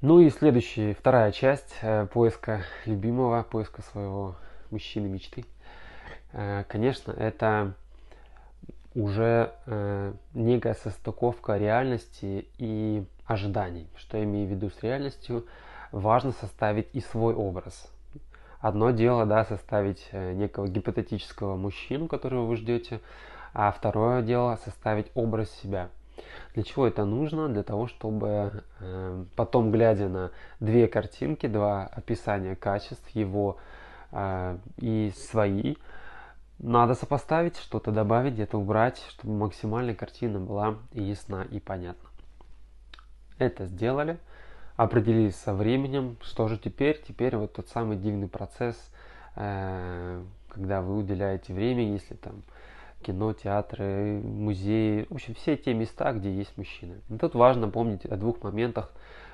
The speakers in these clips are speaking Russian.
Ну и следующая, вторая часть э, поиска любимого, поиска своего мужчины мечты. Э, конечно, это уже э, некая состыковка реальности и ожиданий. Что я имею в виду с реальностью? Важно составить и свой образ. Одно дело, да, составить э, некого гипотетического мужчину, которого вы ждете, а второе дело составить образ себя – для чего это нужно? Для того, чтобы э, потом, глядя на две картинки, два описания качеств его э, и свои, надо сопоставить, что-то добавить, где-то убрать, чтобы максимальная картина была ясна и понятна. Это сделали, определились со временем. Что же теперь? Теперь вот тот самый дивный процесс, э, когда вы уделяете время, если там кино, театры, музеи, в общем, все те места, где есть мужчины. И тут важно помнить о двух моментах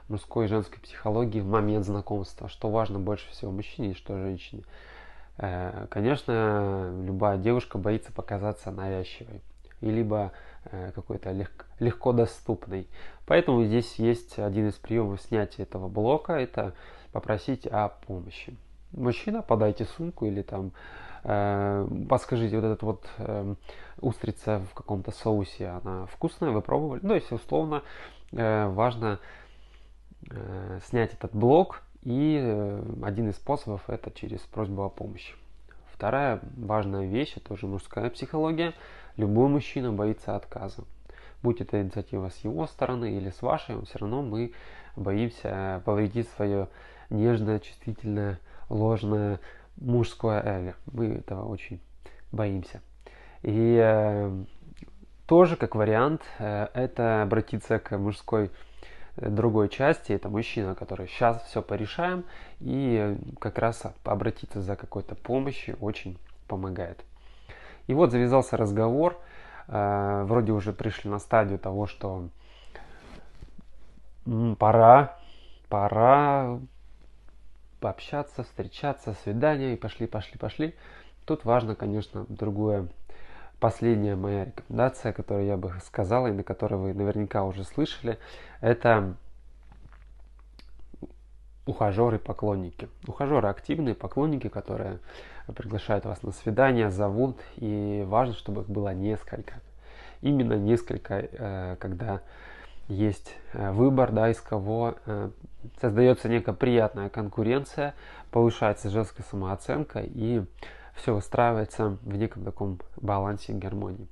мужской и женской психологии в момент знакомства, что важно больше всего мужчине и что женщине. Э, конечно, любая девушка боится показаться навязчивой и либо э, какой-то лег, легко доступной. Поэтому здесь есть один из приемов снятия этого блока, это попросить о помощи. Мужчина, подайте сумку или там подскажите, вот этот вот э, устрица в каком-то соусе, она вкусная, вы пробовали? Ну, если условно, э, важно э, снять этот блок, и э, один из способов это через просьбу о помощи. Вторая важная вещь, это уже мужская психология. Любой мужчина боится отказа. Будь это инициатива с его стороны или с вашей, все равно мы боимся повредить свое нежное, чувствительное, ложное мужское эго. Мы этого очень боимся. И э, тоже как вариант э, это обратиться к мужской э, другой части, это мужчина, который сейчас все порешаем, и как раз обратиться за какой-то помощью очень помогает. И вот завязался разговор, э, вроде уже пришли на стадию того, что пора, пора пообщаться, встречаться, свидания, и пошли, пошли, пошли. Тут важно, конечно, другое. Последняя моя рекомендация, которую я бы сказала, и на которую вы наверняка уже слышали, это ухажеры, поклонники. Ухажеры активные, поклонники, которые приглашают вас на свидание, зовут, и важно, чтобы их было несколько. Именно несколько, э, когда есть э, выбор, да, из кого э, создается некая приятная конкуренция, повышается женская самооценка и все выстраивается в неком таком балансе и гармонии.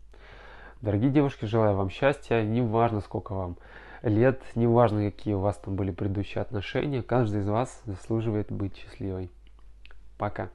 Дорогие девушки, желаю вам счастья, не важно сколько вам лет, не важно какие у вас там были предыдущие отношения, каждый из вас заслуживает быть счастливой. Пока.